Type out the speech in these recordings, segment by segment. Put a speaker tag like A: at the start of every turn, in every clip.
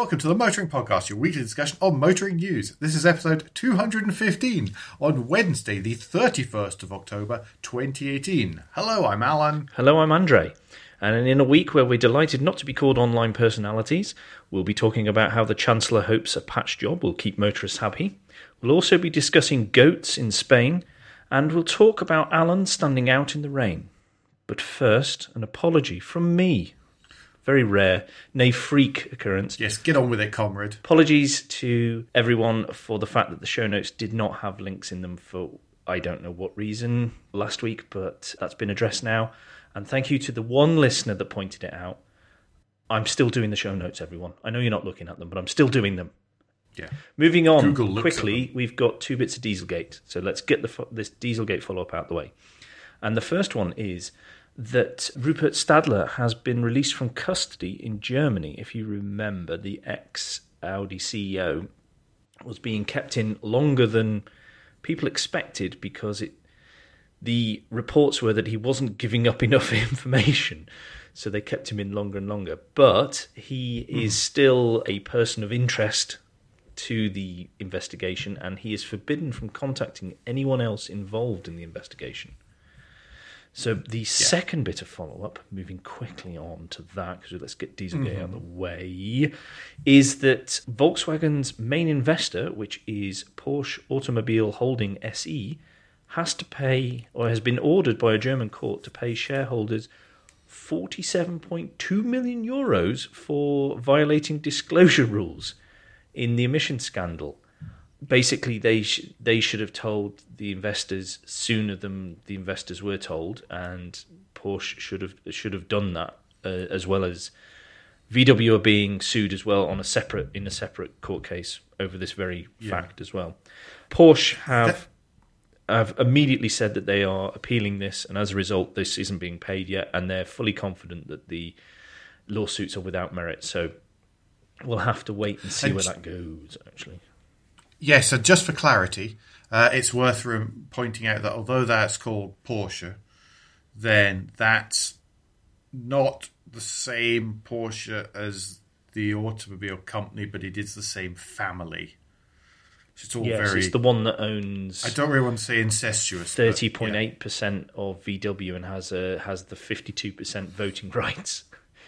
A: Welcome to the Motoring Podcast, your weekly discussion on motoring news. This is episode 215 on Wednesday, the 31st of October, 2018. Hello, I'm Alan.
B: Hello, I'm Andre. And in a week where we're delighted not to be called online personalities, we'll be talking about how the Chancellor hopes a patch job will keep motorists happy. We'll also be discussing goats in Spain, and we'll talk about Alan standing out in the rain. But first, an apology from me very rare, nay, freak occurrence.
A: Yes, get on with it, comrade.
B: Apologies to everyone for the fact that the show notes did not have links in them for I don't know what reason last week, but that's been addressed now. And thank you to the one listener that pointed it out. I'm still doing the show notes, everyone. I know you're not looking at them, but I'm still doing them.
A: Yeah.
B: Moving on quickly, we've got two bits of Dieselgate. So let's get the, this Dieselgate follow up out the way. And the first one is that Rupert Stadler has been released from custody in Germany. If you remember, the ex Audi CEO was being kept in longer than people expected because it the reports were that he wasn't giving up enough information so they kept him in longer and longer but he mm. is still a person of interest to the investigation and he is forbidden from contacting anyone else involved in the investigation so the yeah. second bit of follow up, moving quickly on to that, because let's get Dieselgate mm-hmm. out of the mm-hmm. way, is that Volkswagen's main investor, which is Porsche Automobile Holding SE, has to pay, or has been ordered by a German court to pay shareholders 47.2 million euros for violating disclosure rules in the emission scandal basically they sh- they should have told the investors sooner than the investors were told, and Porsche should have should have done that uh, as well as VW are being sued as well on a separate in a separate court case over this very yeah. fact as well. Porsche have have immediately said that they are appealing this, and as a result, this isn't being paid yet, and they're fully confident that the lawsuits are without merit. So we'll have to wait and see and where that goes. Actually,
A: Yes, so just for clarity, uh, it's worth pointing out that although that's called Porsche, then that's not the same Porsche as the automobile company, but it is the same family.
B: So It's all yes, very. It's the one that owns.
A: I don't really want to say incestuous.
B: Thirty point eight percent of VW and has a has the fifty two percent voting rights.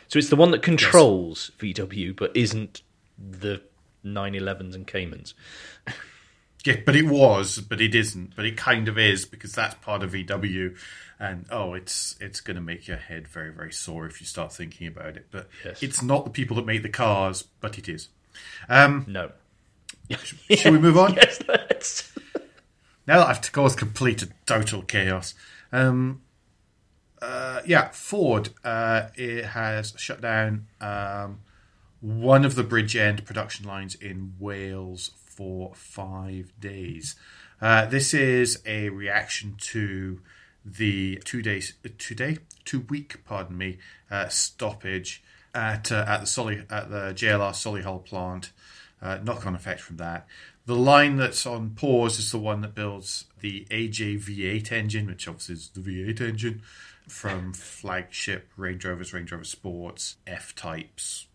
B: So it's the one that controls yes. VW, but isn't the 911s and Caymans.
A: yeah, but it was, but it isn't, but it kind of is because that's part of VW, and oh, it's it's going to make your head very very sore if you start thinking about it. But yes. it's not the people that make the cars, but it is. Um,
B: no.
A: Sh- shall we move on?
B: yes, let's.
A: now that I've caused complete total chaos. Um, uh, yeah, Ford uh, it has shut down um, one of the Bridgend production lines in Wales for five days. Uh, this is a reaction to the two days, two day, two week, pardon me, uh, stoppage at uh, at the Solly at the JLR Solihull plant. Uh, knock on effect from that. The line that's on pause is the one that builds the AJ V8 engine, which obviously is the V8 engine from flagship Range Rovers, Range Rover Sports, F types,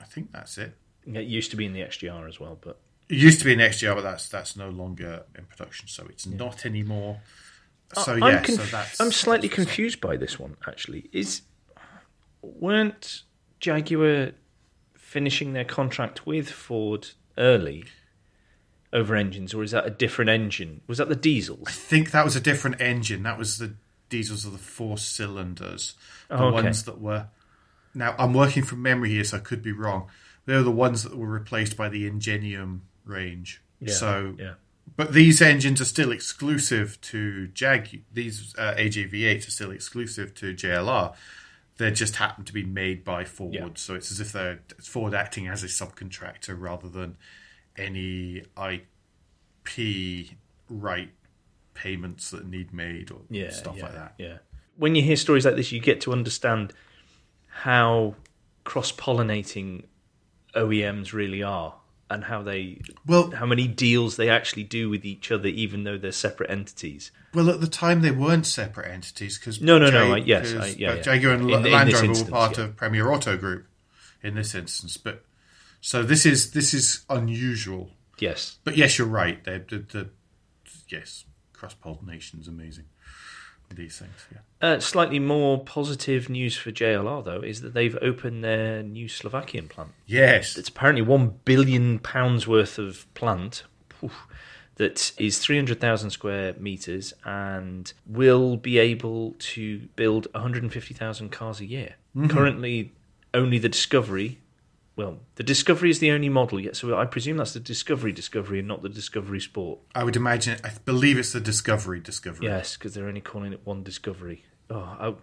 A: I think that's it.
B: It used to be in the XJR as well, but
A: it used to be in XJR, but that's that's no longer in production, so it's yeah. not anymore. So I'm yeah, conf- so that's.
B: I'm slightly that's confused by this one. Actually, is weren't Jaguar finishing their contract with Ford early over engines, or is that a different engine? Was that the diesels?
A: I think that was a different engine. That was the diesels of the four cylinders, the oh, okay. ones that were now, I'm working from memory here, so I could be wrong. They're the ones that were replaced by the Ingenium range. Yeah, so,
B: yeah.
A: but these engines are still exclusive to Jag. These uh, AJV8s are still exclusive to JLR. They just happen to be made by Ford, yeah. so it's as if they're Ford acting as a subcontractor rather than any IP right payments that need made or yeah, stuff
B: yeah,
A: like that.
B: Yeah. When you hear stories like this, you get to understand how cross pollinating OEMs really are and how they well how many deals they actually do with each other even though they're separate entities
A: well at the time they weren't separate entities because
B: no no no I, yes I, yeah,
A: yeah. Jaguar and in, Land Rover were part yeah. of Premier Auto Group in this instance but So this is this is unusual.
B: Yes.
A: But yes, you're right. The, the, the yes, cross pollination is amazing. These things, yeah.
B: Uh, slightly more positive news for JLR though is that they've opened their new Slovakian plant.
A: Yes,
B: It's apparently one billion pounds worth of plant. Oof, that is 300,000 square meters and will be able to build 150,000 cars a year. Currently, only the Discovery. Well, the Discovery is the only model yet, so I presume that's the Discovery Discovery and not the Discovery Sport.
A: I would imagine. I believe it's the Discovery. Discovery.
B: Yes, because they're only calling it one Discovery. Oh, I,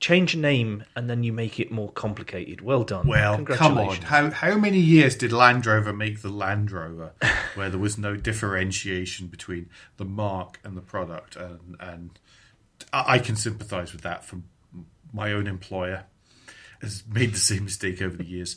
B: change a name and then you make it more complicated. Well done.
A: Well, come on.
B: Congratulations.
A: How how many years did Land Rover make the Land Rover, where there was no differentiation between the mark and the product? And and I I can sympathise with that from my own employer. Has made the same mistake over the years.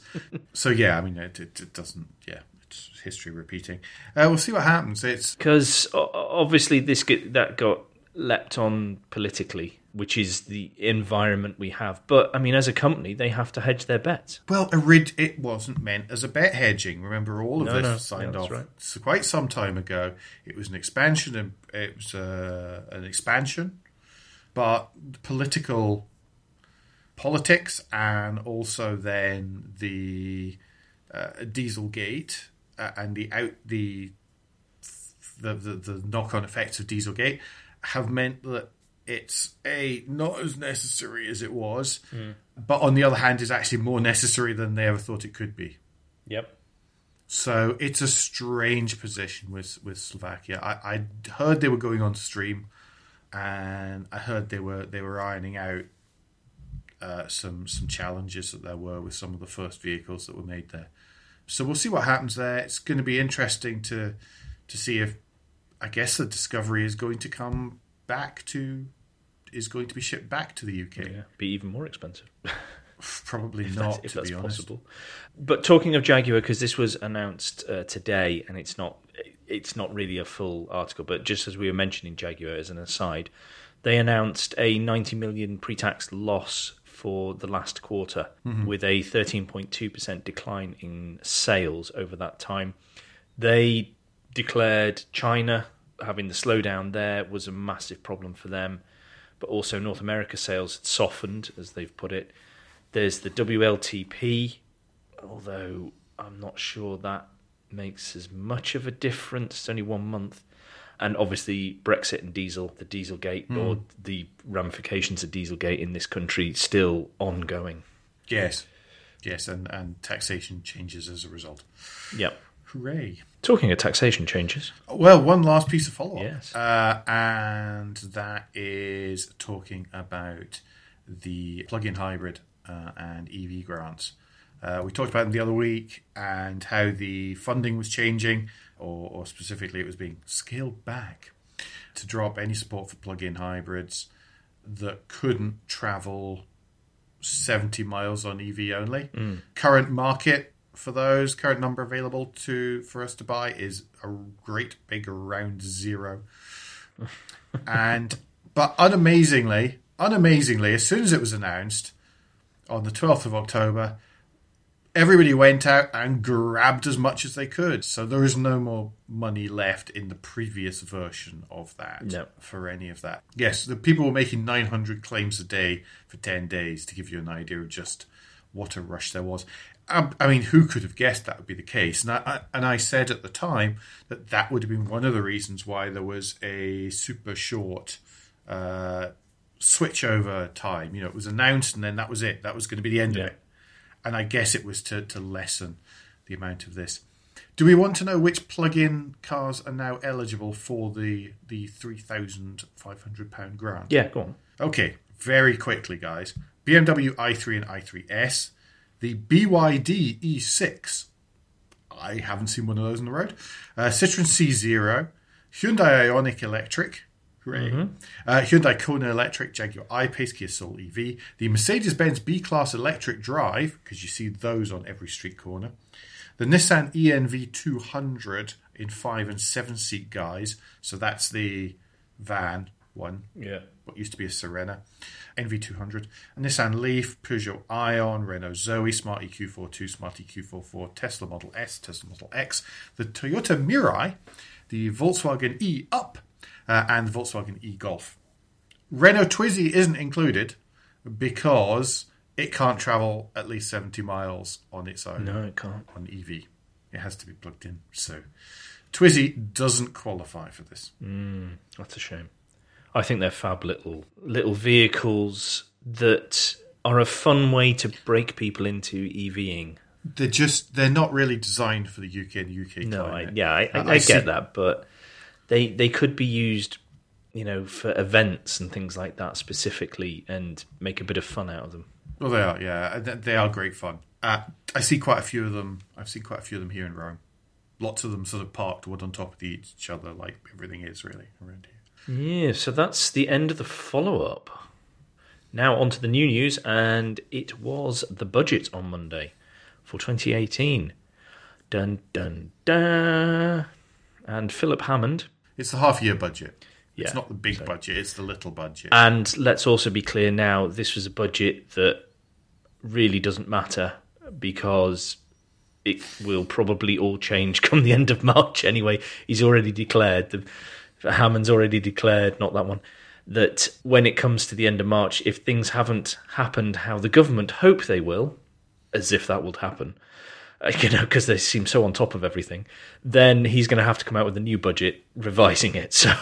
A: so yeah, I mean, it, it, it doesn't. Yeah, it's history repeating. Uh, we'll see what happens. It's
B: because obviously this get, that got leapt on politically, which is the environment we have. But I mean, as a company, they have to hedge their bets.
A: Well, orig- it wasn't meant as a bet hedging. Remember, all of
B: No,
A: this
B: no.
A: signed
B: Yeah,
A: off
B: right.
A: so quite some time ago. It was an expansion, and it was uh, an expansion, but political politics and also then the uh, Dieselgate uh, and the out the the, the, the knock on effects of Dieselgate have meant that it's a not as necessary as it was, but on the other hand, is actually more necessary than they ever thought it could be.
B: Yep.
A: So it's a strange position with with Slovakia. I, I heard they were going on stream, and I heard they were they were ironing out uh, some some challenges that there were with some of the first vehicles that were made there. So we'll see what happens there. It's going to be interesting to to see if I guess the Discovery is going to come back to is going to be shipped back to the UK.
B: Yeah, be even more expensive.
A: Probably
B: if
A: not,
B: if
A: to
B: that's
A: be honest.
B: possible. But talking of Jaguar, because this was announced uh, today, and it's not it's not really a full article, but just as we were mentioning Jaguar as an aside, they announced a 90 million pre-tax loss for the last quarter, mm-hmm. with a 13.2% decline in sales over that time. They declared China having the slowdown there was a massive problem for them, but also North America sales had softened, as they've put it. There's the WLTP, although I'm not sure that makes as much of a difference. It's only one month. And obviously, Brexit and diesel, the Dieselgate, or the ramifications of Dieselgate in this country, still ongoing.
A: Yes, yes, and and taxation changes as a result.
B: Yep.
A: Hooray!
B: Talking of taxation changes,
A: Well, one last piece of follow up.
B: Yes.
A: Uh, and that is talking about the plug in hybrid uh, and EV grants. Uh, we talked about them the other week and how the funding was changing, or, or specifically, it was being scaled back to drop any support for plug in hybrids that couldn't travel 70 miles on EV only. Hmm. Current market for those, current number available to for us to buy is a great big round zero. and but unamazingly, unamazingly, as soon as it was announced on the 12th of October, everybody went out and grabbed as much as they could. So there is no more money left in the previous version of that
B: No.
A: for any of that. Yes, the people were making 900 claims a day for 10 days to give you an idea of just what a rush there was. I, I mean, who could have guessed that would be the case? And I, I, and I said at the time that that would have been one of the reasons why there was a super short uh, switch over time. You know, it was announced and then that was it. That was going to be the end
B: Yeah.
A: of it. And I guess it was to, to lessen the amount of this. Do we want to know which plug-in cars are now eligible for the the three thousand five hundred pound grant?
B: yeah, go on.
A: Okay, very quickly, guys. BMW i3 and i3S, the BYD E6. I haven't seen one of those on the road. Uh, Citroen C0, Hyundai Ioniq Electric. Hooray. Uh, Hyundai Kona Electric, Jaguar I-Pace, Kia Soul EV, the Mercedes-Benz B-Class Electric Drive, because you see those on every street corner, the Nissan ENV 200 in five and seven seat guys. So that's the van one.
B: Yeah.
A: What used to be a Serena, NV200, a Nissan Leaf, Peugeot iOn, Renault Zoe, Smart EQ fortwo, Smart EQ forfour, Tesla Model S, Tesla Model X, the Toyota Mirai, the Volkswagen E Up, uh, and the Volkswagen E Golf. Renault Twizy isn't included because it can't travel at least 70 miles on its own
B: No, it can't.
A: on EV. It has to be plugged in. So Twizy doesn't qualify for this.
B: That's a shame. I think they're fab little little vehicles that are a fun way to break people into EVing.
A: They're just they're not really designed for the UK and UK
B: No, I, yeah, I, I,
A: I
B: I
A: see-
B: get that, but they they could be used, you know, for events and things like that specifically, and make a bit of fun out of them.
A: Well, they are. Yeah, they are great fun. Uh, I see quite a few of them. I've seen quite a few of them here in Rome. Lots of them sort of parked one on top of each other, like everything is really around here.
B: Yeah, so that's the end of the follow up. Now on to the new news, and it was the budget on Monday for 2018. Dun dun dun. And Philip Hammond.
A: It's the half year budget.
B: Yeah,
A: it's not the big budget. It's the little budget.
B: And let's also be clear now, this was a budget that really doesn't matter because it will probably all change come the end of March anyway. He's already declared, the, Hammond's already declared, not that one, that when it comes to the end of March, if things haven't happened how the government hope they will, as if that would happen, you know, because they seem so on top of everything, then he's going to have to come out with a new budget revising it. So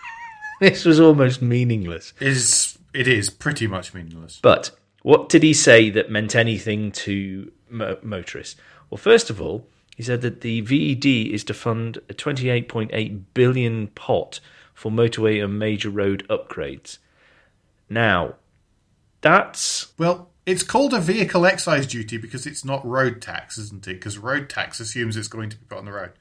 B: this was almost meaningless.
A: It is it is pretty much meaningless.
B: But what did he say that meant anything to mo- motorists? Well, first of all, he said that the VED is to fund a 28.8 billion pot for motorway and major road upgrades. Now, that's
A: Well, it's called a vehicle excise duty because it's not road tax, isn't it? Because road tax assumes it's going to be put on the road.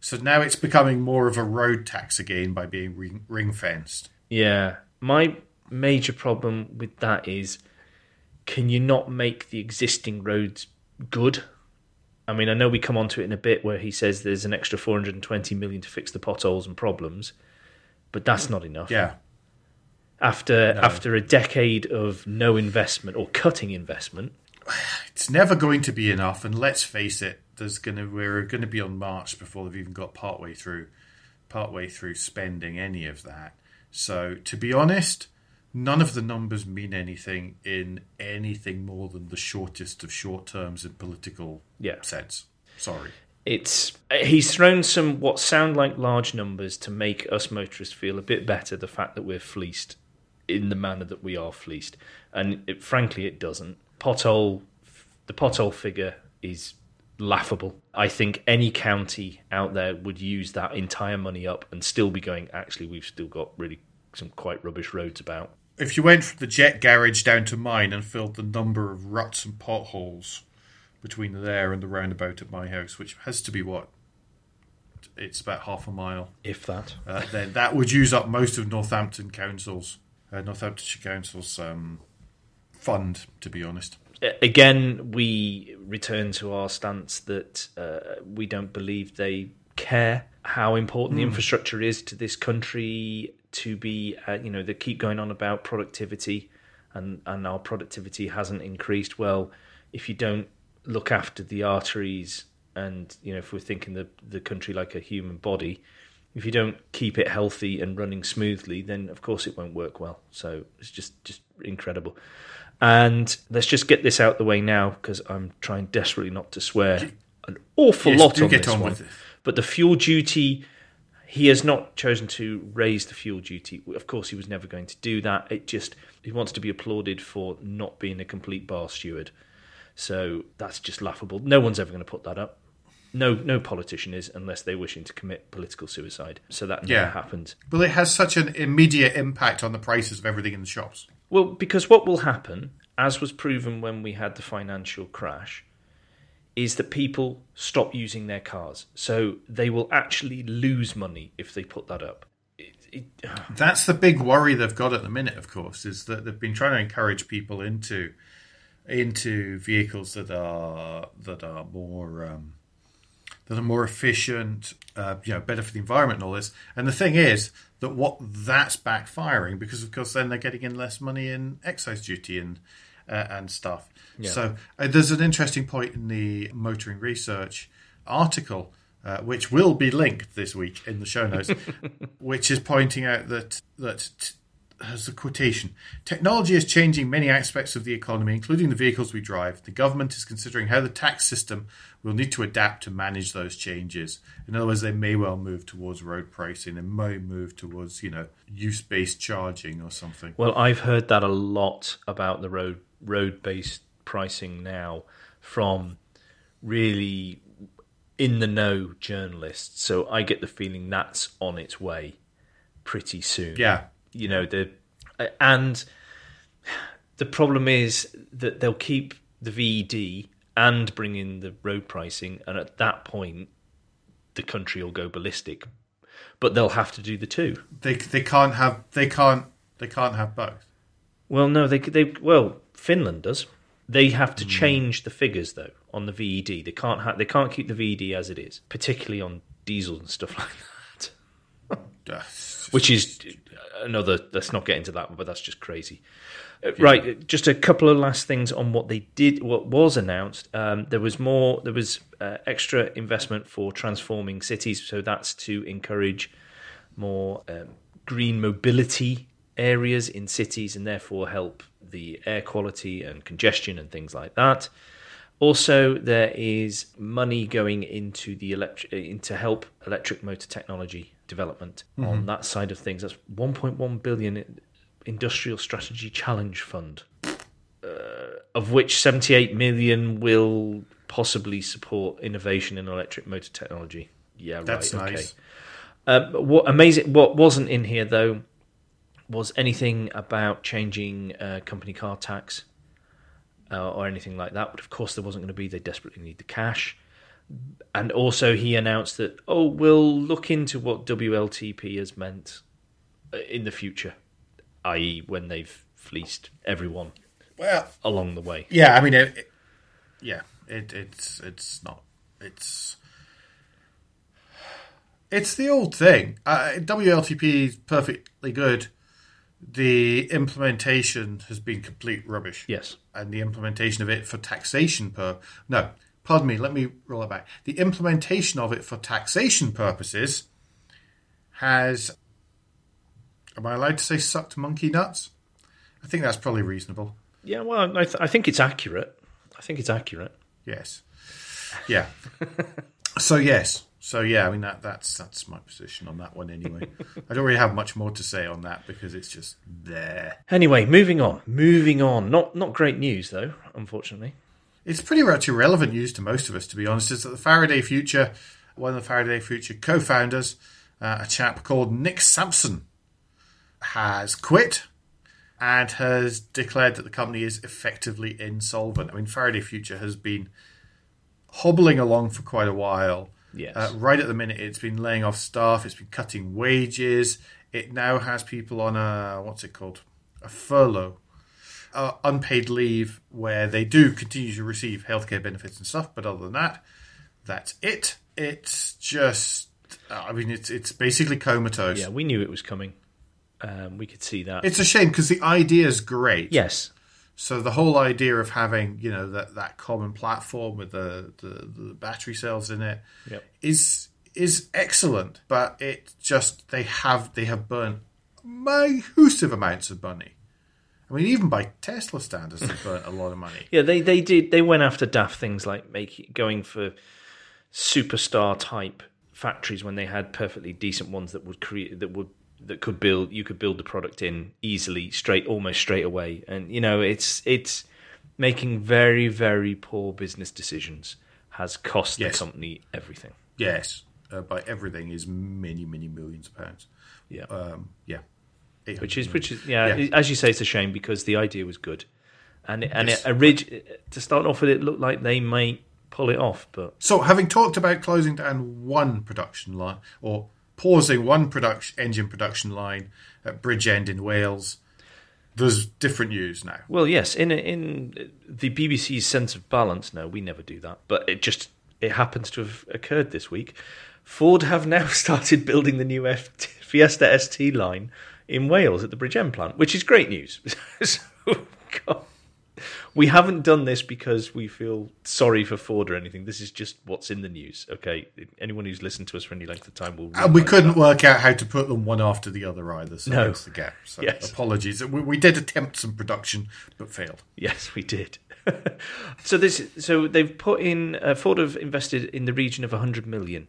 A: So now it's becoming more of a road tax again by being ring, ring fenced.
B: yeah. My major problem with that is can you not make the existing roads good? I mean, I know we come on to it in a bit where he says there's an extra 420 million to fix the potholes and problems, but that's not enough.
A: Yeah.
B: After after a decade of no investment or cutting investment,
A: It's never going to be enough, and let's face it, there's gonna we're gonna be on March before they've even got partway through partway through spending any of that. So to be honest, none of the numbers mean anything in anything more than the shortest of short terms in political
B: Yeah.
A: sense. Sorry.
B: it's he's thrown some what sound like large numbers to make us motorists feel a bit better. The fact that we're fleeced in the manner that we are fleeced, and it, frankly, it doesn't. Pothole, the pothole figure is laughable. I think any county out there would use that entire money up and still be going. Actually, we've still got really some quite rubbish roads about.
A: If you went from the jet garage down to mine and filled the number of ruts and potholes between there and the roundabout at my house, which has to be what? It's about half a mile.
B: If that,
A: Uh, then that would use up most of Northampton Council's, Northamptonshire Council's um, fund, to be honest.
B: again, we return to our stance that uh, we don't believe they care how important the infrastructure is to this country to be, uh, you know, they keep going on about productivity and, and our productivity hasn't increased. Well, if you don't look after the arteries and, you know, if we're thinking the, the country like a human body, if you don't keep it healthy and running smoothly, then of course it won't work well. So it's just, just incredible. And let's just get this out the way now because I'm trying desperately not to swear an awful
A: Yes,
B: lot on this
A: on
B: one. But the fuel duty, he has not chosen to raise the fuel duty. Of course, he was never going to do that. It just he wants to be applauded for not being a complete bar steward. So that's just laughable. No one's ever going to put that up. No, no politician is unless they're wishing to commit political suicide. So that never
A: Yeah.
B: happened.
A: Well, it has such an immediate impact on the prices of everything in the shops.
B: Well, because what will happen, as was proven when we had the financial crash, is that people stop using their cars. So they will actually lose money if they put that up. It, it,
A: That's the big worry they've got at the minute, of course, is that they've been trying to encourage people into into vehicles that are that are more um, that are more efficient, uh, you know, better for the environment and all this. And the thing is that what that's backfiring because, of course, then they're getting in less money in excise duty and uh, and stuff. Yeah. So uh, there's an interesting point in the motoring research article. Uh, which will be linked this week in the show notes, which is pointing out that that has a quotation. Technology is changing many aspects of the economy, including the vehicles we drive. The government is considering how the tax system will need to adapt to manage those changes. In other words, they may well move towards road pricing. They may move towards, you know, use-based charging or something.
B: Well, I've heard that a lot about the road road-based pricing now from really in the know journalists. So I get the feeling that's on its way pretty soon.
A: Yeah
B: you know the and the problem is that they'll keep the VED and bring in the road pricing, and at that point, the country will go ballistic. But they'll have to do the two.
A: They they can't have they can't they can't have both.
B: Well, no, they they well Finland does. They have to mm. change the figures though on the VED. They can't ha- they can't keep the VED as it is, particularly on diesel and stuff like that. Which is another. Let's not get into that, but that's just crazy. Uh, right, just a couple of last things on what they did, what was announced. Um, there was more. There was uh, extra investment for transforming cities, so that's to encourage more um, green mobility areas in cities, and therefore help the air quality and congestion and things like that. Also, there is money going into the electric into help electric motor technology development mm-hmm. on that side of things. That's 1.1 billion industrial strategy challenge fund, uh, of which 78 million will possibly support innovation in electric motor technology. Yeah, right.
A: That's okay. nice.
B: Um, what amazing? What wasn't in here though was anything about changing uh, company car tax uh, or anything like that. But of course, there wasn't going to be. They desperately need the cash and also he announced that oh we'll look into what WLTP has meant uh, in the future, i.e., when they've fleeced everyone.
A: Well,
B: along the way.
A: Yeah, I mean, it, it, yeah, it, it's it's not it's it's the old thing. Uh, WLTP is perfectly good. The implementation has been complete rubbish.
B: Yes,
A: and the implementation of it for taxation per no pardon me, let me roll it back. The implementation of it for taxation purposes has, am I allowed to say sucked monkey nuts? I think that's probably reasonable.
B: Yeah, well, I, th- I think it's accurate. I think it's accurate.
A: Yes. Yeah. so yes. So yeah, I mean that that's that's my position on that one anyway. I don't really have much more to say on that because it's just there.
B: Anyway, moving on. Moving on. Not not great news though, unfortunately
A: it's pretty much irrelevant news to most of us, to be honest. Is that the Faraday Future, one of the Faraday Future co founders, uh, a chap called Nick Sampson, has quit and has declared that the company is effectively insolvent. I mean, Faraday Future has been hobbling along for quite a while.
B: Yes.
A: Uh, right at the minute, it's been laying off staff, it's been cutting wages. It now has people on a, what's it called? A furlough uh, unpaid leave where they do continue to receive healthcare benefits and stuff, but other than that, that's it. It's just, I mean, it's it's basically comatose.
B: Yeah, we knew it was coming. Um, we could see that.
A: It's a shame because the idea is great.
B: Yes.
A: So the whole idea of having you know that that common platform with the the, the battery cells in it
B: yep.
A: is is excellent, but it just they have they have burnt massive amounts of money. I mean, even by Tesla standards, they burnt a lot of money.
B: Yeah, they they did. They went after daft things like making going for superstar type factories when they had perfectly decent ones that would create that would that could build you could build the product in easily straight almost straight away and you know it's it's making very very poor business decisions has cost yes. the company everything
A: yes uh, by everything is many many millions of pounds
B: yeah
A: um, yeah
B: which is which is yeah, yeah, as you say, it's a shame because the idea was good, and and yes. it, orig- to start off with, it looked like they might pull it off. But
A: so, having talked about closing down one production line or pausing one production engine production line at Bridgend in Wales, there's different news now.
B: Well, yes, in in the BBC's sense of balance, no, we never do that, but it just it happens to have occurred this week. Ford have now started building the new F- Fiesta ST line in Wales at the Bridgend plant, which is great news. so, God, we haven't done this because we feel sorry for Ford or anything. This is just what's in the news. Okay, anyone who's listened to us for any length of time will.
A: And we couldn't that. work out how to put them one after the other either. So no. that's the gap. So
B: yes.
A: apologies. We, we did attempt some production, but failed.
B: Yes, we did. so this, so they've put in. Uh, Ford have invested in the region of 100 million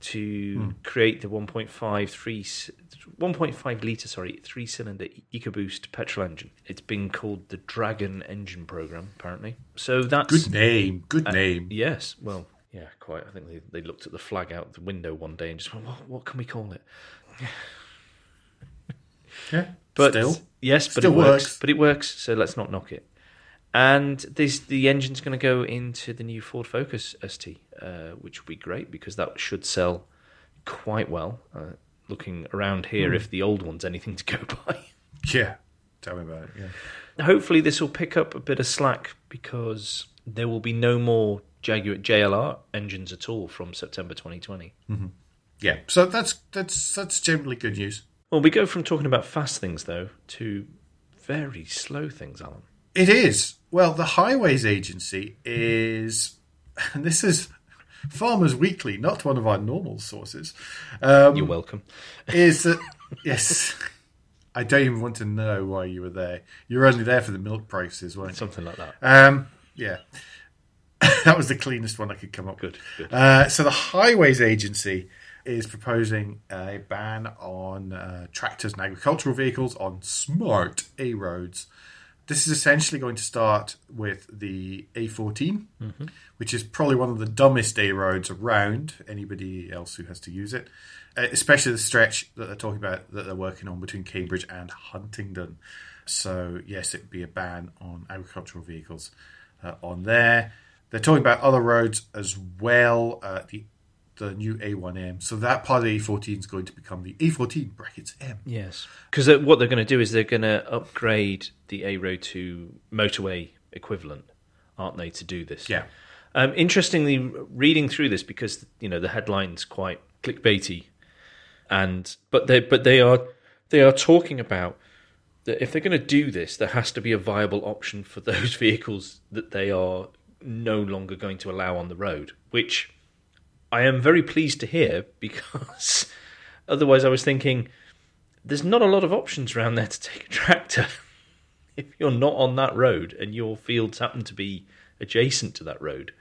B: to hmm. create the 1.5 3 1.5 liter sorry three cylinder EcoBoost petrol engine. It's been called the Dragon engine program apparently. So that's
A: good name. Good uh, name.
B: Yes. Well, yeah, quite. I think they, they looked at the flag out the window one day and just went, "What, what can we call it?"
A: yeah. But still,
B: yes, but
A: still
B: it works.
A: works.
B: But it works. So let's not knock it. And this the engine's going to go into the new Ford Focus ST, uh, which will be great because that should sell quite well. Uh, looking around here, mm. if the old one's anything to go by.
A: Yeah, tell me about it. Yeah.
B: Hopefully, this will pick up a bit of slack because there will be no more Jaguar JLR engines at all from September 2020.
A: Mm-hmm. Yeah, so that's that's that's generally good news.
B: Well, we go from talking about fast things though to very slow things, Alan.
A: It is. Well, the Highways Agency is, and this is Farmers Weekly, not one of our normal sources.
B: Um, You're welcome.
A: is that, yes, I don't even want to know why you were there. You were only there for the milk prices, weren't you?
B: Something like that.
A: Um, yeah. that was the cleanest one I could come up
B: with.
A: Good. good. Uh, so the Highways Agency is proposing a ban on uh, tractors and agricultural vehicles on smart A roads this is essentially going to start with the A14, mm-hmm. which is probably one of the dumbest A roads around. Anybody else who has to use it, uh, especially the stretch that they're talking about that they're working on between Cambridge and Huntingdon. So yes, it would be a ban on agricultural vehicles uh, on there. They're talking about other roads as well. Uh, the the new A1M. So that part of the A14 is going to become the A14 brackets M.
B: Yes, because what they're going to do is they're going to upgrade the A road to motorway equivalent, aren't they, to do this?
A: Yeah.
B: Um, interestingly, reading through this because you know the headline's quite clickbaity, and but they but they are they are talking about that if they're going to do this, there has to be a viable option for those vehicles that they are no longer going to allow on the road, which I am very pleased to hear because otherwise I was thinking there's not a lot of options around there to take a tractor. if you're not on that road and your fields happen to be adjacent to that road,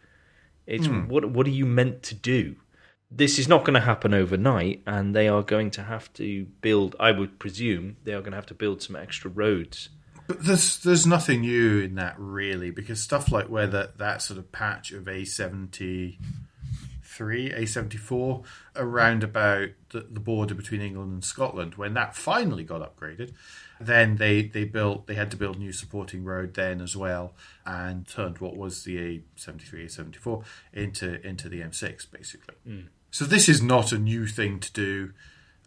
B: it's mm. what what are you meant to do? This is not going to happen overnight, and they are going to have to build. I would presume they are going to have to build some extra roads.
A: But there's there's nothing new in that really, because stuff like where that that sort of patch of A seventy three A74 around about the, the, border between England and Scotland. When that finally got upgraded, then they, they built they had to build new supporting road then as well and turned what was the A73 A74 into into the M6 basically. Mm. So this is not a new thing to do,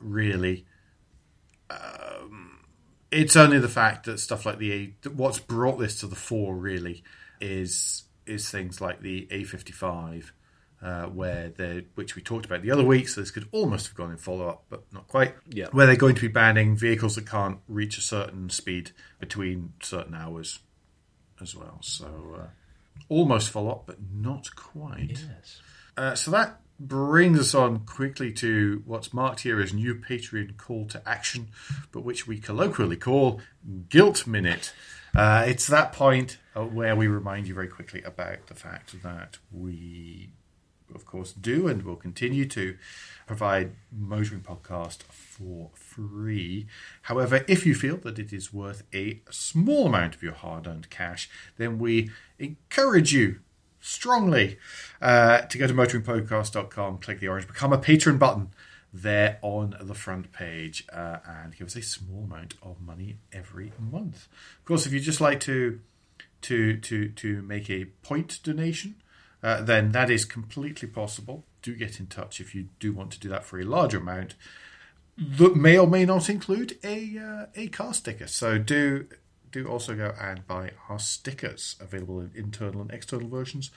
A: really. Um, it's only the fact that stuff like the A, what's brought this to the fore really is is things like the A55 uh, where they which we talked about the other week, so this could almost have gone in follow up, but not quite.
B: Yeah.
A: Where they're going to be banning vehicles that can't reach a certain speed between certain hours as well. So uh, almost follow up, but not quite.
B: Yes.
A: Uh, so that brings us on quickly to what's marked here as new Patreon call to action, but which we colloquially call Guilt Minute. Uh, it's that point where we remind you very quickly about the fact that we of course, do and will continue to provide Motoring Podcast for free. However, if you feel that it is worth a small amount of your hard earned cash, then we encourage you strongly uh, to go to motoringpodcast.com, click the orange Become a Patron button there on the front page uh, and give us a small amount of money every month. Of course, if you just like to to to to make a point donation, uh, then that is completely possible. Do get in touch if you do want to do that for a larger amount. That may or may not include a uh, a car sticker. So do do also go and buy our stickers available in internal and external versions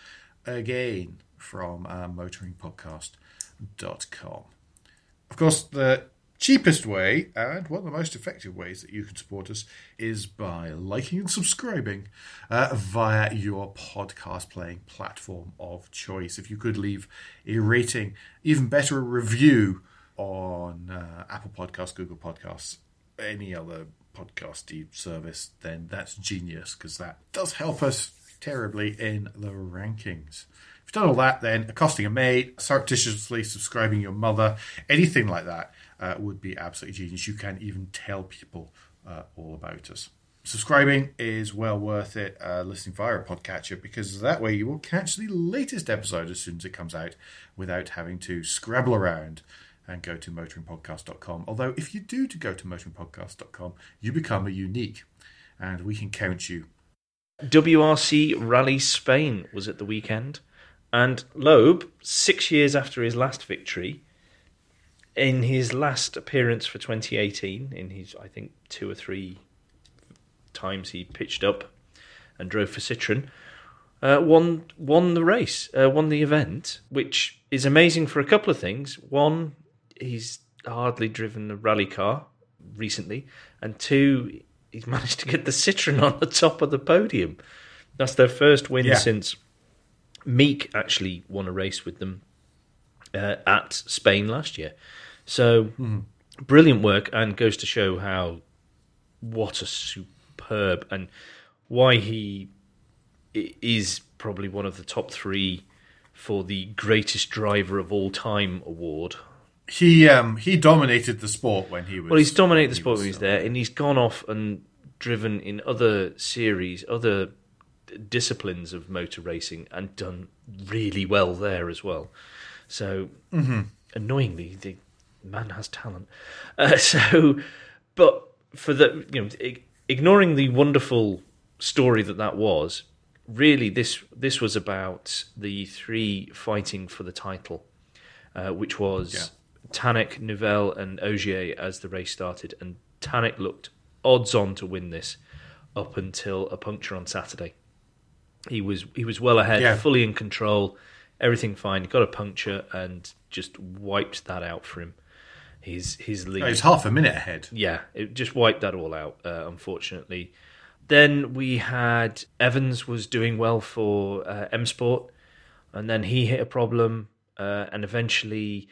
A: again from uh, motoringpodcast.com. Of course, the cheapest way and one of the most effective ways that you can support us is by liking and subscribing uh, via your podcast playing platform of choice. If you could leave a rating, even better, a review on uh, Apple Podcasts, Google Podcasts, any other podcasty service, then that's genius because that does help us terribly in the rankings. If you've done all that, then accosting a mate, surreptitiously subscribing your mother, anything like that uh, would be absolutely genius. You can even tell people uh, all about us. Subscribing is well worth it, uh, listening via a podcatcher, because that way you will catch the latest episode as soon as it comes out without having to scrabble around and go to motoringpodcast.com. Although, if you do to go to motoringpodcast.com, you become a unique, and we can count you.
B: WRC Rally Spain was at the weekend, and Loeb, six years after his last victory, in his last appearance for 2018, in his, I think, two or three times he pitched up and drove for Citroen, uh, won won the race, uh, won the event, which is amazing for a couple of things. One, he's hardly driven a rally car recently, and two, he's managed to get the Citroen on the top of the podium. That's their first win yeah. since Meeke actually won a race with them uh, at Spain last year. So mm. brilliant work, and goes to show how what a superb and why he is probably one of the top three for the greatest driver of all time award.
A: He um he dominated the sport when he was.
B: Well, he's dominated the sport when he was there, and he's gone off and driven in other series, other disciplines of motor racing, and done really well there as well. So, mm-hmm. annoyingly, the man has talent. Uh, so, but for the you know, ignoring the wonderful story that that was, really this this was about the three fighting for the title, uh, which was yeah. Tanak, Neuville, and Ogier as the race started, and Tanak looked odds on to win this up until a puncture on Saturday. He was he was well ahead, yeah. fully in control, everything fine. Got a puncture and just wiped that out for him. His his lead.
A: Oh, he's half a minute ahead.
B: Yeah, it just wiped that all out. Uh, unfortunately. Then we had Evans was doing well for uh, M Sport, and then he hit a problem, uh, and eventually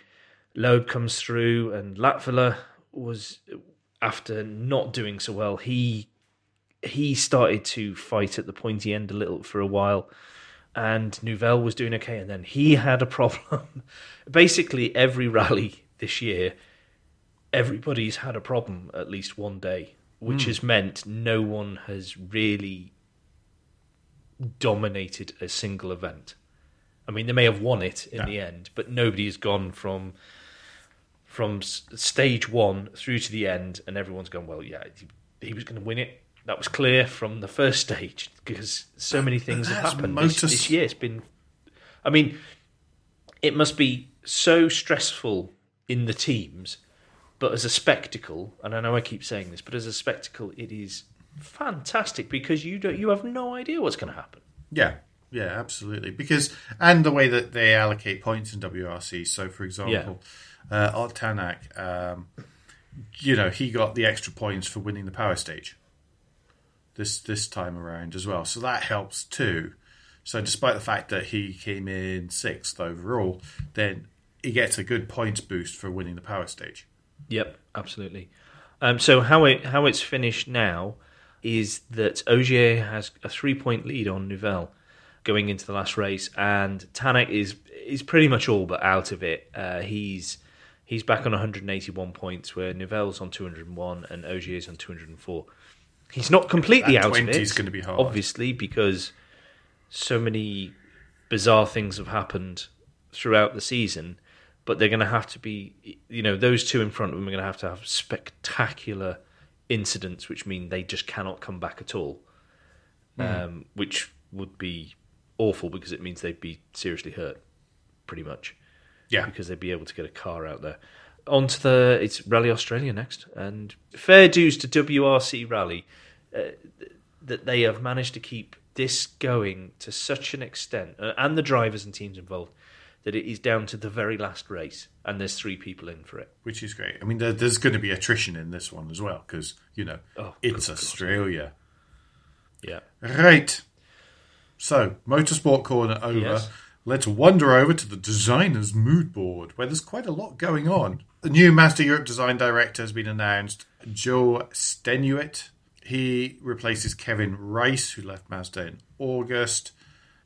B: Loeb comes through, and Latvala was after not doing so well. He he started to fight at the pointy end a little for a while, and Neuville was doing okay, and then he had a problem. Basically, every rally this year, everybody's had a problem at least one day, which mm. has meant no one has really dominated a single event. I mean, they may have won it in yeah. the end, but nobody has gone from from stage one through to the end, and everyone's gone, well, yeah, he was going to win it. That was clear from the first stage because so many things have happened this, this year. It's been, I mean, it must be so stressful in the teams, but as a spectacle, and I know I keep saying this, but as a spectacle, it is fantastic because you don't, you have no idea what's going to happen.
A: Yeah, yeah, absolutely. Because and the way that they allocate points in WRC. So, for example. Yeah uh, um, you know, he got the extra points for winning the power stage this this time around as well. So that helps too. So despite the fact that he came in sixth overall, then he gets a good points boost for winning the power stage.
B: Yep, absolutely. Um, so how it how it's finished now is that Ogier has a three point lead on Neuville going into the last race, and Tanak is is pretty much all but out of it. Uh, he's He's back on 181 points, where Neuville's on 201 and Ogier's on 204. He's not completely out of it.
A: Is going to be hard,
B: obviously, because so many bizarre things have happened throughout the season. But they're going to have to be, you know, those two in front of them are going to have to have spectacular incidents, which mean they just cannot come back at all. Mm. Um, which would be awful because it means they'd be seriously hurt, pretty much.
A: Yeah.
B: Because they'd be able to get a car out there. On to the it's Rally Australia next, and fair dues to WRC Rally uh, that they have managed to keep this going to such an extent, uh, and the drivers and teams involved, that it is down to the very last race, and there's three people in for it.
A: which is great. I mean, there, there's going to be attrition in this one as well because you know
B: Oh,
A: it's
B: God.
A: Australia.
B: Yeah.
A: Right. So, Motorsport Corner over.
B: Yes.
A: Let's wander over to the designer's mood board, where there's quite a lot going on. The new Mazda Europe design director has been announced, Joe Stenuit. He replaces Kevin Rice, who left Mazda in August.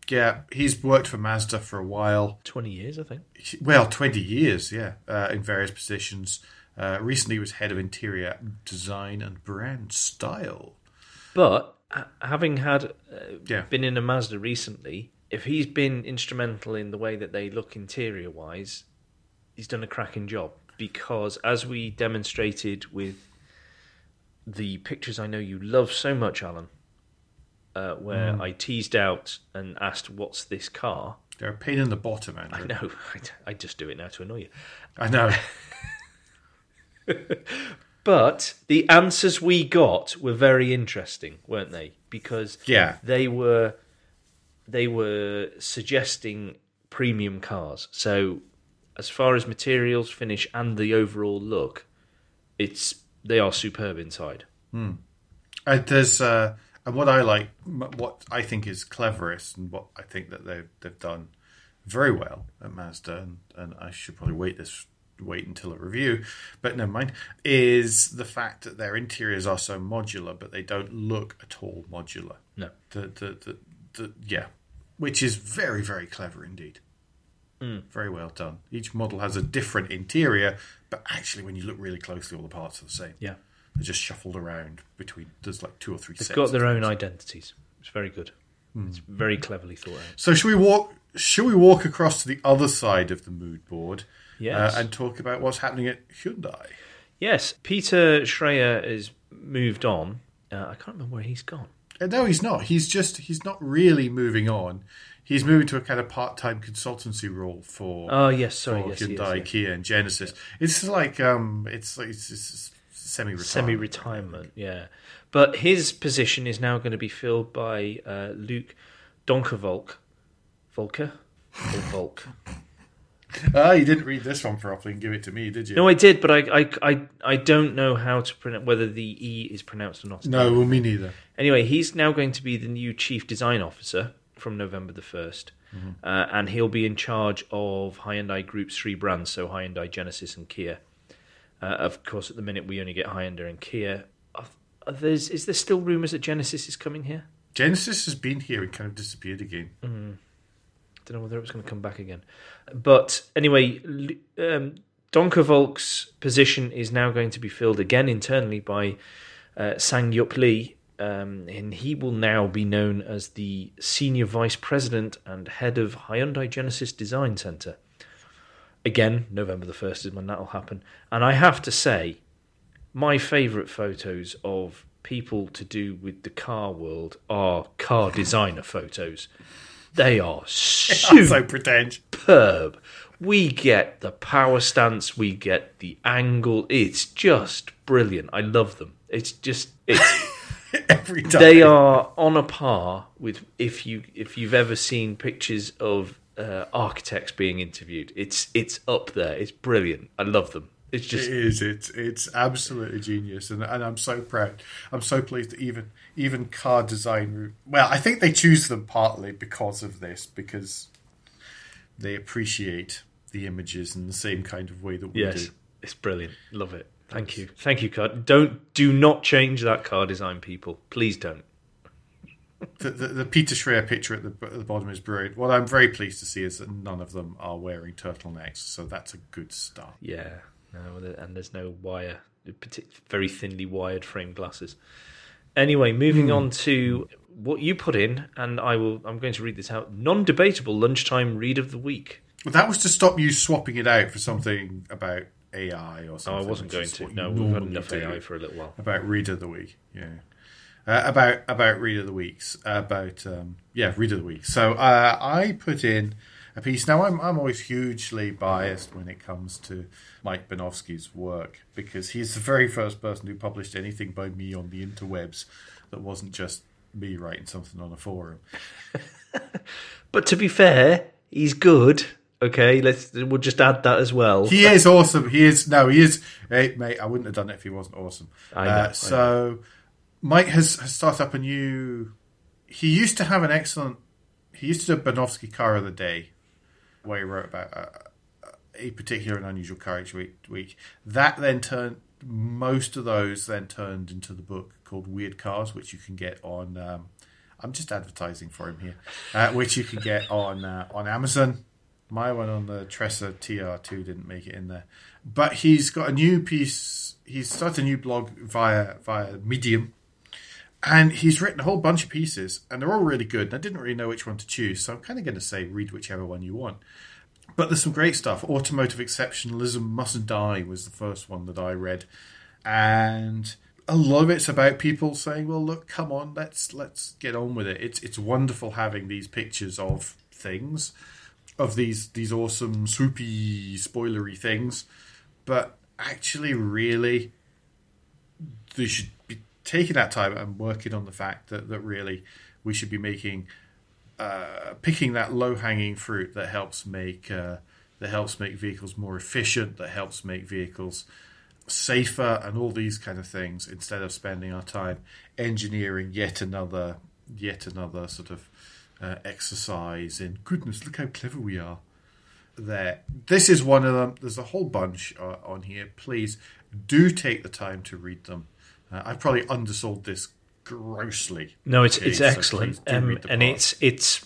A: Yeah, he's worked for Mazda for a while.
B: 20 years, I think.
A: Well, 20 years, yeah, uh, in various positions. Uh, recently was head of interior design and brand style.
B: But having had uh,
A: Yeah.
B: been in a Mazda recently, if he's been instrumental in the way that they look interior wise, he's done a cracking job. Because as we demonstrated with the pictures I know you love so much, Alan, uh, where
A: Mm.
B: I teased out and asked, "What's this car?"
A: They're a pain in the bottom, Andrew.
B: I know I just do it now to annoy you.
A: I know.
B: But the answers we got were very interesting, weren't they? Because
A: Yeah.
B: they were they were suggesting premium cars. So as far as materials, finish, and the overall look, it's they are superb inside.
A: Uh, there's uh, and what I like, what I think is cleverest, and what I think that they've they've done very well at Mazda, and, and I should probably wait this wait until a review, but never mind. Is the fact that their interiors are so modular, but they don't look at all modular.
B: No.
A: The the the, the yeah, which is very very clever indeed. Very well done. Each model has a different interior, but actually, when you look really closely, all the parts are the same.
B: Yeah.
A: They're just shuffled around between. There's like two or three.
B: They've got their own
A: things.
B: identities. It's very good. It's very cleverly thought out.
A: So should we walk? Should we walk across to the other side of the mood board?
B: Yes.
A: Uh, and talk about what's happening at Hyundai.
B: Yes, Peter Schreyer has moved on. Uh, I can't remember where he's gone.
A: Uh, no, he's not. He's just. He's not really moving on. He's moving to a kind of part-time consultancy role for.
B: Oh yes, sorry,
A: for
B: yes,
A: Hyundai,
B: yeah.
A: Kia, and Genesis. It's like um, it's like it's, it's semi-retired.
B: semi-retirement. Yeah, but his position is now going to be filled by uh, Luke Donkervolk, Volker, or Volk.
A: Ah, you didn't read this one properly and give it to me, did you?
B: No, I did, but I, I, I, I don't know how to pronounce whether the e is pronounced or not.
A: no, well, me neither.
B: Anyway, he's now going to be the new chief design officer from November the 1st. Uh, and he'll be in charge of Hyundai Group's three brands, so Hyundai, Genesis, and Kia. Uh, of course, at the minute we only get Hyundai and Kia. Are, are there's, is there still rumours that Genesis is coming here?
A: Genesis has been here and kind of disappeared again.
B: don't know whether it was going to come back again. But anyway, um, Donkervolk's position is now going to be filled again internally by uh, Sang Yup Lee, um, and he will now be known as the Senior Vice President and Head of Hyundai Genesis Design Center. Again, November the 1st is when that will happen. And I have to say, my favourite photos of people to do with the car world are car designer photos. They are super
A: so
B: superb. We get the power stance, we get the angle. It's just brilliant. I love them. It's just it's
A: Every time.
B: they are on a par with if you if you've ever seen pictures of uh, architects being interviewed. It's it's up there. It's brilliant. I love them. It's just
A: is. It's it's absolutely genius, and and I'm so proud. I'm so pleased that even even car design. Well, I think they choose them partly because of this, because they appreciate the images in the same kind of way that we
B: yes,
A: do.
B: it's brilliant. Love it. Thank you. Thank you, car. Don't do not change that car design, people. Please don't.
A: The, the, the Peter Schreyer picture at the, at the bottom is brilliant. What I'm very pleased to see is that none of them are wearing turtlenecks, so that's a good start.
B: Yeah, no, and there's no wire, very thinly wired frame glasses. Anyway, moving hmm. on to what you put in, and I will. I'm going to read this out. Non-debatable lunchtime read of the week.
A: Well, that was to stop you swapping it out for something about AI or something. Oh.
B: I wasn't going to. No, we've had enough. AI for a little while.
A: about read of the week. Yeah, uh, about about read of the weeks. About um, yeah, read of the week. So uh, I put in a piece. Now I'm I'm always hugely biased when it comes to Mike Banovsky's work because he's the very first person who published anything by me on the interwebs that wasn't just me writing something on a forum.
B: but to be fair, he's good. Okay, let's we'll just add that as well.
A: He is awesome. He is no, he is. Hey, mate, I wouldn't have done it if he wasn't awesome.
B: I know,
A: uh, so, Mike has, has started up a new. He used to have an excellent. He used to do a Banovsky car of the day, where he wrote about a, a particular and unusual car each week, week. That then turned most of those then turned into the book called Weird Cars, which you can get on. Um, I'm just advertising for him here, uh, which you can get on uh, on Amazon. My one on the Tressa TR2 didn't make it in there, but he's got a new piece. He's started a new blog via via Medium, and he's written a whole bunch of pieces, and they're all really good. And I didn't really know which one to choose, so I'm kind of going to say read whichever one you want. But there's some great stuff. Automotive exceptionalism mustn't die was the first one that I read, and a lot of it's about people saying, "Well, look, come on, let's let's get on with it." It's it's wonderful having these pictures of things of these these awesome swoopy spoilery things, but actually, really, they should be taking that time and working on the fact that that really we should be making uh, picking that low hanging fruit that helps make uh, that helps make vehicles more efficient, that helps make vehicles safer, and all these kind of things. Instead of spending our time engineering yet another yet another sort of uh, exercise in goodness, look how clever we are. There, this is one of them. There's a whole bunch uh, on here. Please do take the time to read them. Uh, I've probably undersold this grossly.
B: No, it's it's so excellent, um, and it's it's.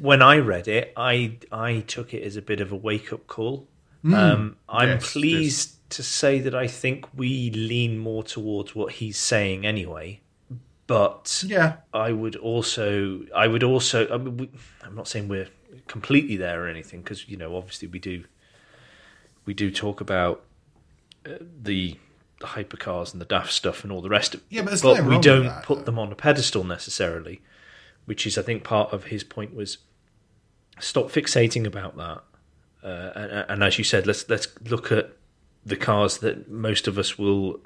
B: When I read it, I I took it as a bit of a wake up call. Mm, um, I'm yes, pleased yes. to say that I think we lean more towards what he's saying anyway. But
A: yeah,
B: I would also, I would also, I mean, we, I'm not saying we're completely there or anything because you know, obviously we do, we do talk about uh, the, the hypercars and the daft stuff and all the rest of.
A: Yeah, but,
B: but we don't
A: that,
B: put them on a pedestal necessarily, which is, I think, part of his point was stop fixating about that. Uh, and, and as you said, let's let's look at the cars that most of us will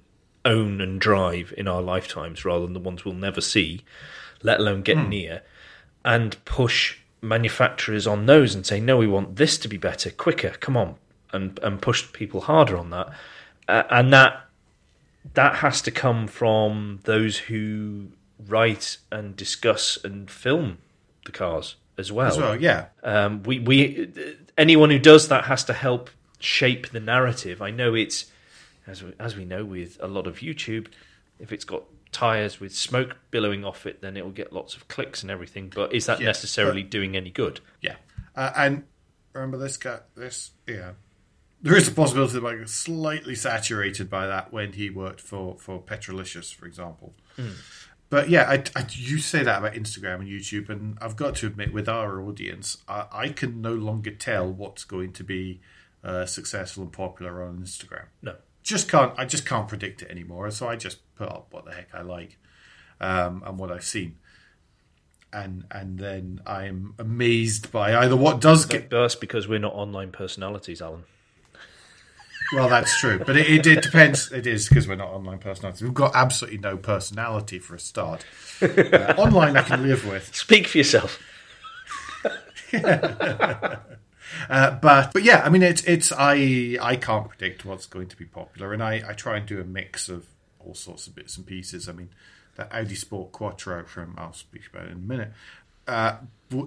B: own and drive in our lifetimes rather than the ones we'll never see, let alone get mm. near, and push manufacturers on those and say, no, we want this to be better, quicker, come on, and and push people harder on that, uh, and that that has to come from those who write and discuss and film the cars as well.
A: As well, yeah.
B: Um, we we anyone who does that has to help shape the narrative. I know it's as we, as we know with a lot of YouTube, if it's got tires with smoke billowing off it, then it will get lots of clicks and everything. But is that yeah, necessarily but, doing any good?
A: Yeah, uh, and remember this guy. This yeah, there is a possibility that might slightly saturated by that when he worked for for Petrolicious, for example.
B: Mm.
A: But yeah, I, I, you say that about Instagram and YouTube, and I've got to admit, with our audience, I, I can no longer tell what's going to be uh, successful and popular on Instagram.
B: No,
A: just can't. I just can't predict it anymore. So I just put up what the heck I like um, and what I've seen, and and then I'm amazed by either what does get
B: burst because we're not online personalities, Alan.
A: Well, that's true, but it, it, it depends. It is because we're not online personalities. We've got absolutely no personality for a start. Uh, online, I can live with.
B: Speak for yourself.
A: Uh, but but yeah, I mean it's it's I I can't predict what's going to be popular, and I I try and do a mix of all sorts of bits and pieces. I mean, the Audi Sport Quattro from I'll speak about in a minute uh,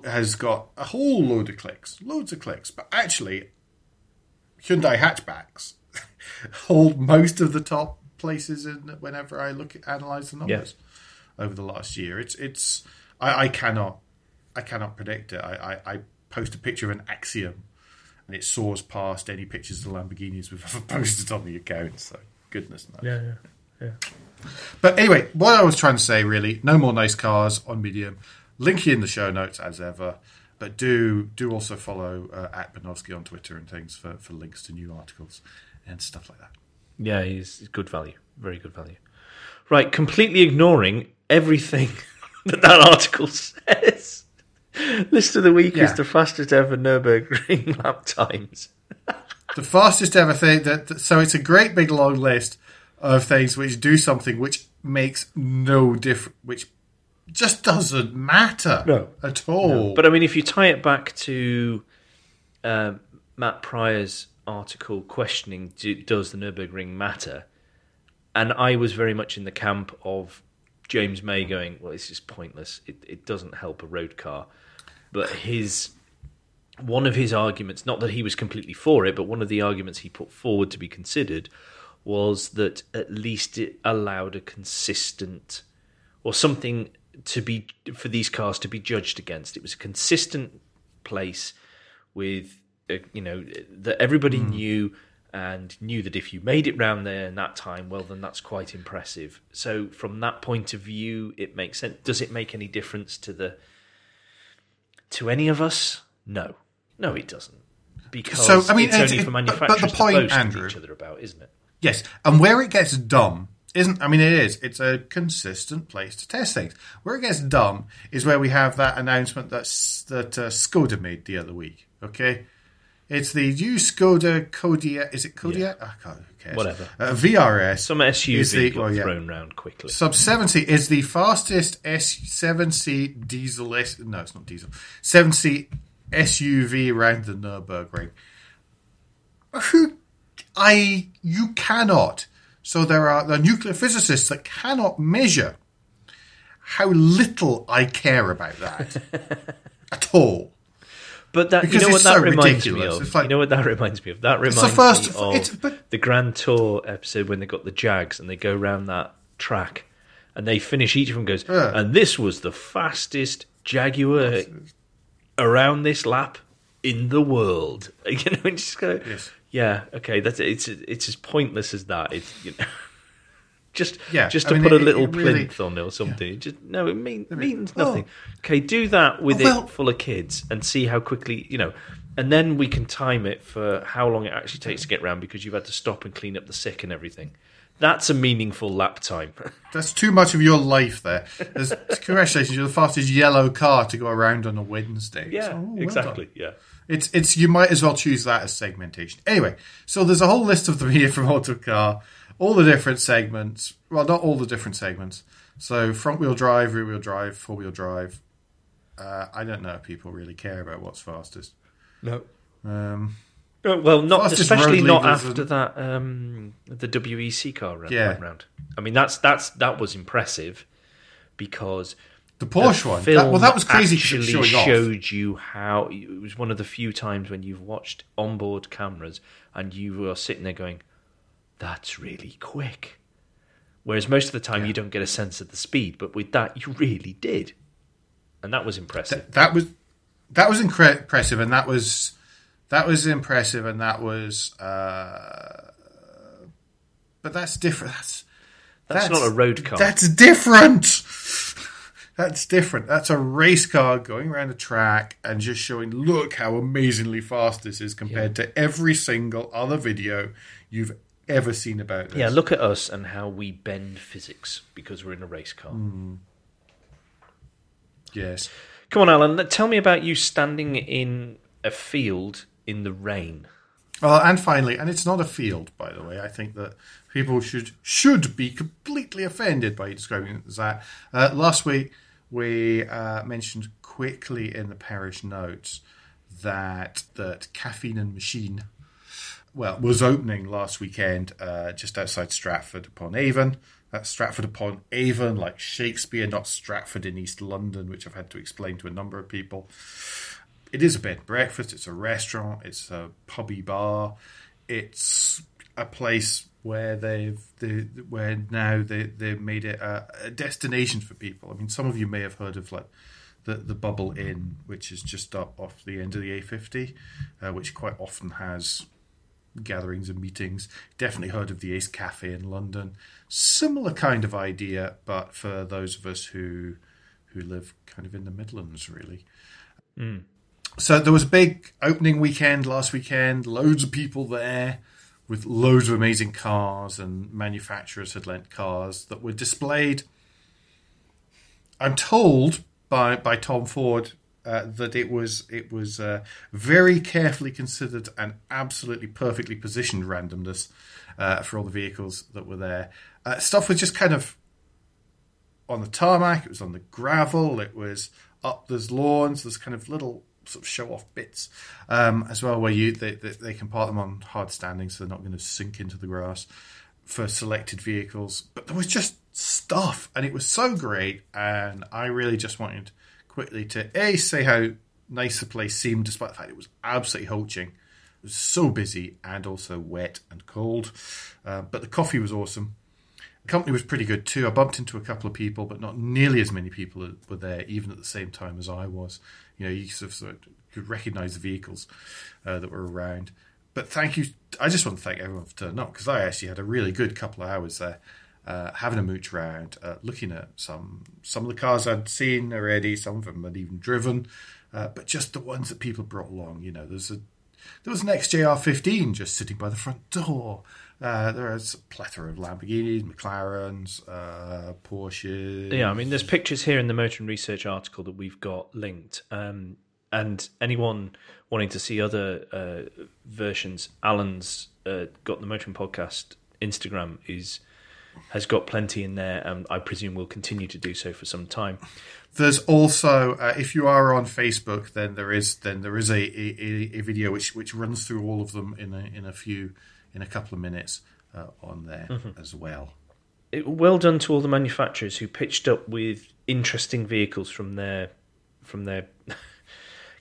A: has got a whole load of clicks, loads of clicks, but actually Hyundai hatchbacks hold most of the top places in whenever I look at analyze the numbers yeah. over the last year. It's it's I, I cannot I cannot predict it. I, I, I post a picture of an Axiom, and it soars past any pictures of the Lamborghinis we've ever posted on the account. So goodness knows.
B: Yeah, yeah, yeah.
A: But anyway, what I was trying to say really, no more nice cars on Medium. Link in the show notes as ever. But do do also follow uh, at Banovsky on Twitter and things for, for links to new articles and stuff like that.
B: Yeah, he's good value, very good value. Right, completely ignoring everything that that article says. List of the week yeah. is the fastest ever Nurburgring lap times.
A: the fastest ever thing that so it's a great big long list of things which do something which makes no difference which just doesn't matter
B: No.
A: at all.
B: But I mean, if you tie it back to um, Matt Prior's article questioning do, does the Nurburgring matter, and I was very much in the camp of James May going, well, it's just pointless. It, it doesn't help a road car. But his one of his arguments, not that he was completely for it, but one of the arguments he put forward to be considered was that at least it allowed a consistent or something to be for these cars to be judged against. It was a consistent place with uh, you know that everybody knew and knew that if you made it round there in that time, well, then that's quite impressive. So from that point of view, it makes sense. Does it make any difference to the to any of us? No, no, it doesn't. Because
A: So, I mean,
B: it's
A: it's-
B: only
A: it-
B: for
A: but- but the point,
B: to boast
A: Andrew-
B: each other about, isn't it?
A: Yes, and where it gets dumb isn't. I mean, it is. It's a consistent place to test things. Where it gets dumb is where we have that announcement that's that uh, Skoda made the other week. Okay, it's the new Skoda Kodiaq. Is it Kodiaq? I can't. Who cares?
B: Whatever.
A: Uh, VRS.
B: Some SUV
A: the-
B: got
A: well, yeah.
B: thrown round quickly.
A: Sub 70 is the fastest S7C diesel. S, no, it's not diesel. 7C SUV around the Nürburgring. Who I you cannot. So there are the nuclear physicists that cannot measure how little I care about that at all.
B: But that
A: Because
B: you know
A: it's
B: what that
A: so
B: reminds me of.
A: It's like-
B: you know what that reminds me of. That reminds
A: the first-
B: me of
A: it's- but-
B: the Grand Tour episode when they got the Jags and they go around that track and they finish. Each of them goes,
A: Yeah.
B: and this was the fastest Jaguar around this lap in the world. You know, and just go,
A: Yes.
B: yeah, okay, that's it's it's as pointless as that. It's you know. Just,
A: Yeah,
B: just
A: I
B: to
A: mean,
B: put a little
A: it really-
B: plinth on it or something. It just no, it mean, means
A: oh.
B: nothing. Okay, do that with
A: Oh, well-
B: it full of kids and see how quickly you know, and then we can time it for how long it actually takes to get round because you've had to stop and clean up the sick and everything. That's a meaningful lap time.
A: That's too much of your life there. Congratulations, you're the fastest yellow car to go around on a Wednesday.
B: yeah,
A: So, oh,
B: exactly. Yeah.
A: It's it's you might as well choose that as segmentation. Anyway, so there's a whole list of them here from Autocar, all the different segments. Well, not all the different segments. So front wheel drive, rear wheel drive, four wheel drive. Uh, I don't know if people really care about what's fastest.
B: No.
A: Um,
B: Uh, Well, not especially not after
A: and-
B: that um, the WEC car ran,
A: Yeah.
B: went round. I mean, that's that's that was impressive because
A: the Porsche
B: the
A: one.
B: film
A: That, well, that was crazy. it
B: Actually,
A: was showing off.
B: showed you how it was one of the few times when you've watched onboard cameras and you are sitting there going, "That's really quick." Whereas most of the time you don't get a sense of the speed, but with that you really did, and that was impressive.
A: that was that was incre- impressive, and that was that was impressive, and that was. Uh, but that's different. That's,
B: That's not a road car.
A: That's different. That's different. That's a race car going around a track and just showing, look how amazingly fast this is compared to every single other video you've ever seen about this.
B: yeah, look at us and how we bend physics because we're in a race car.
A: Hmm. Yes.
B: Come on, Alan. Tell me about you standing in a field in the rain.
A: Well, and finally, and it's not a field, by the way. I think that people should should be completely offended by describing it as that. Uh, last week, we uh, mentioned quickly in the parish notes that that caffeine and machine, well, was opening last weekend uh, just outside Stratford upon Avon. That's Stratford upon Avon, like Shakespeare, not Stratford in East London, which I've had to explain to a number of people it is a bed and breakfast. It's a restaurant. It's a pubby bar. It's a place where they've they, where now they they've made it a, a destination for people. I mean, some of you may have heard of like the the Bubble Inn, which is just up off the end of the A50, uh, which quite often has gatherings and meetings. Definitely heard of the Ace Cafe in London. Similar kind of idea, but for those of us who who live kind of in the Midlands, really. Hmm. So there was a big opening weekend last weekend. Loads of people there with loads of amazing cars, and manufacturers had lent cars that were displayed. I'm told by by Tom Ford uh, that it was it was uh, very carefully considered and absolutely perfectly positioned randomness uh, for all the vehicles that were there. Uh, stuff was just kind of on the tarmac, it was on the gravel, it was up there's lawns, there's kind of little sort of show off bits um, as well where you they, they, they, can park them on hard standing so they're not going to sink into the grass for selected vehicles. But there was just stuff and it was so great and I really just wanted quickly to A say how nice the place seemed despite the fact it was absolutely hulching. It was so busy and also wet and cold. Uh, but the coffee was awesome The company was pretty good too. I bumped into a couple of people, but not nearly as many people were there, even at the same time as I was. You know, you sort of, sort of could recognise the vehicles uh, that were around. But thank you. I just want to thank everyone for turning up because I actually had a really good couple of hours there, uh, having a mooch around, uh, looking at some some of the cars I'd seen already. Some of them I'd even driven, uh, but just the ones that people brought along. You know, there's a there was an XJR15 just sitting by the front door. Uh, there's a plethora of Lamborghinis, McLarens, uh, Porsches.
B: Yeah, I mean, there's pictures here in the Motoring Research article that we've got linked. Um, and anyone wanting to see other uh, versions, Alan's uh, got the Motoring Podcast Instagram is has got plenty in there, and I presume will continue to do so for some time.
A: There's also, uh, if you are on Facebook, then there is then there is a, a, a video which which runs through all of them in a in a few in a couple of minutes uh, on there mm-hmm. as well.
B: It, well done to all the manufacturers who pitched up with interesting vehicles from their from their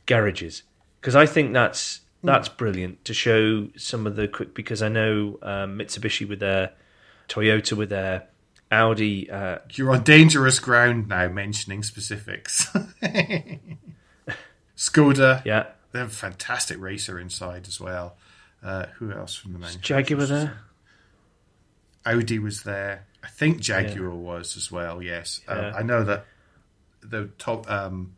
B: garages because I think that's hmm. that's brilliant to show some of the quick because I know um, Mitsubishi were there, Toyota were there, Audi. Uh,
A: You're on dangerous ground now, mentioning specifics. Skoda,
B: yeah,
A: they have a fantastic racer inside as well. Uh, who else from the
B: manufacturer? Jaguar there.
A: Audi was there. I think Jaguar yeah. was as well. Yes, uh, yeah. I know that the top. Um,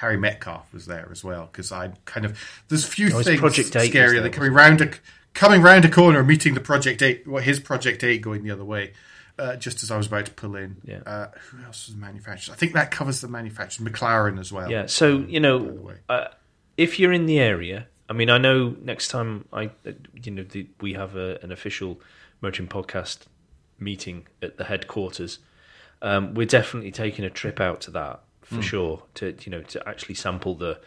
A: Harry Metcalfe was there as well because I kind of there's few oh, things scarier than coming round a coming round a corner, meeting the Project Eight, what his Project Eight going the other way. Uh, just as I was about to pull in,
B: yeah.
A: Uh, who else was manufactured? I think that covers the manufacturer, McLaren as well.
B: Yeah. So you know, uh, if you're in the area, I mean, I know next time I, you know, the, we have a, an official Motoring Podcast meeting at the headquarters. Um, we're definitely taking a trip out to that for mm. sure. To you know, to actually sample the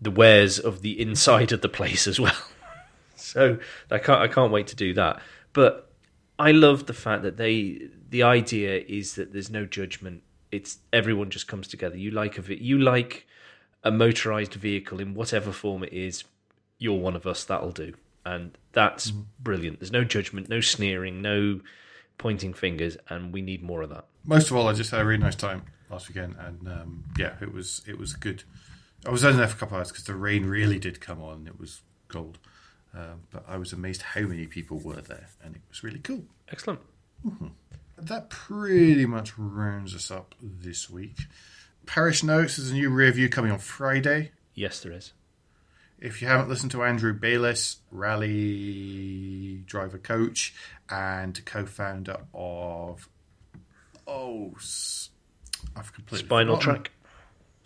B: the wares of the inside of the place as well. So I can't I can't wait to do that. But I love the fact that they the idea is that there's no judgment. It's everyone just comes together. You like a you like a motorized vehicle in whatever form it is you're one of us, that'll do. And that's mm-hmm. brilliant. There's no judgment, no sneering, no pointing fingers, and we need more of that.
A: Most of all, I just had a really nice time last weekend, and um, yeah, it was it was good. I was only there for a couple of hours because the rain really did come on. It was cold, um, but I was amazed how many people were there, and it was really cool.
B: Excellent.
A: Mm-hmm. That pretty much rounds us up this week. Parish Notes, there's a new review coming on Friday.
B: Yes, there is.
A: If you haven't listened to Andrew Bayliss, rally driver coach and co-founder of oh, I've completely
B: Spinal forgotten. Track.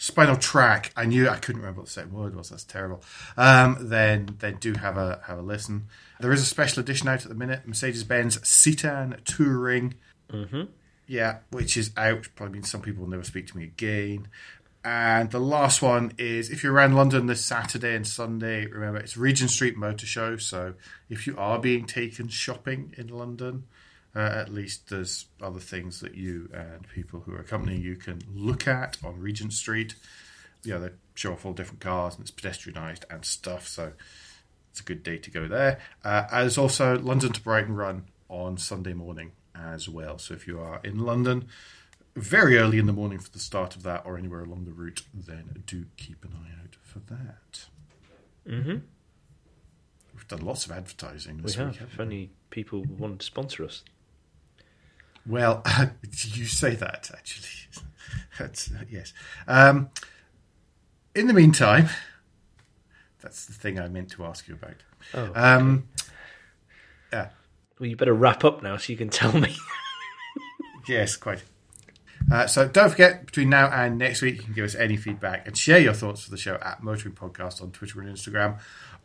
A: Spinal Track. I knew I couldn't remember what the second word was. That's terrible. Um, then then do have a have a listen. There is a special edition out at the minute. Mercedes Benz Citan Touring.
B: Mm-hmm.
A: Yeah, which is out. Probably means some people will never speak to me again. And the last one is if you're around London this Saturday and Sunday, remember it's Regent Street Motor Show. So if you are being taken shopping in London, uh, at least there's other things that you and people who are accompanying you can look at on Regent Street. Yeah, they show off all different cars and it's pedestrianised and stuff. So it's a good day to go there. Uh, there's also London to Brighton Run on Sunday morning as well. So if you are in London, very early in the morning for the start of that or anywhere along the route, then do keep an eye out for that.
B: Mm-hmm.
A: We've done lots of advertising
B: this we have. Week, if only people wanted to sponsor us.
A: Well, you say that actually. that's, uh, yes. Um, in the meantime, that's the thing I meant to ask you about.
B: Oh, okay.
A: um, yeah.
B: Well, you better wrap up now so you can tell me.
A: yes, quite. Uh, so don't forget, between now and next week, you can give us any feedback and share your thoughts for the show at Motoring Podcast on Twitter and Instagram.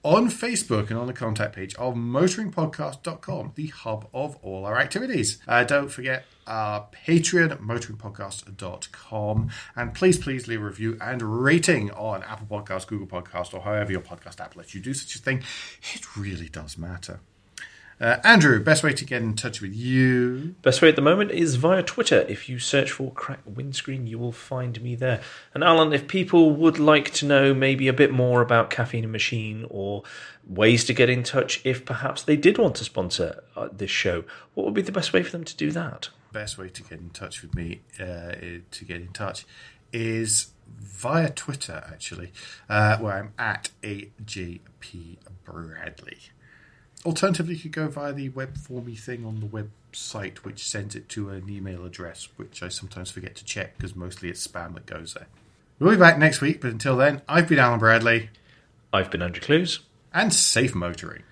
A: On Facebook and on the contact page of motoringpodcast.com, the hub of all our activities. Uh, don't forget our Patreon, motoringpodcast.com. And please, please leave a review and rating on Apple Podcasts, Google Podcasts, or however your podcast app lets you do such a thing. It really does matter. Uh, Andrew, best way to get in touch with you?
B: Best way at the moment is via Twitter. If you search for Crack Windscreen, you will find me there. And Alan, if people would like to know maybe a bit more about Caffeine Machine or ways to get in touch, if perhaps they did want to sponsor uh, this show, what would be the best way for them to do that?
A: Best way to get in touch with me, uh, to get in touch, is via Twitter, actually, uh, where I'm at AJP Bradley. Alternatively, you could go via the web formy thing on the website, which sends it to an email address, which I sometimes forget to check because mostly it's spam that goes there. We'll be back next week, but until then, I've been Alan Bradley.
B: I've been Andrew Clues.
A: And safe motoring.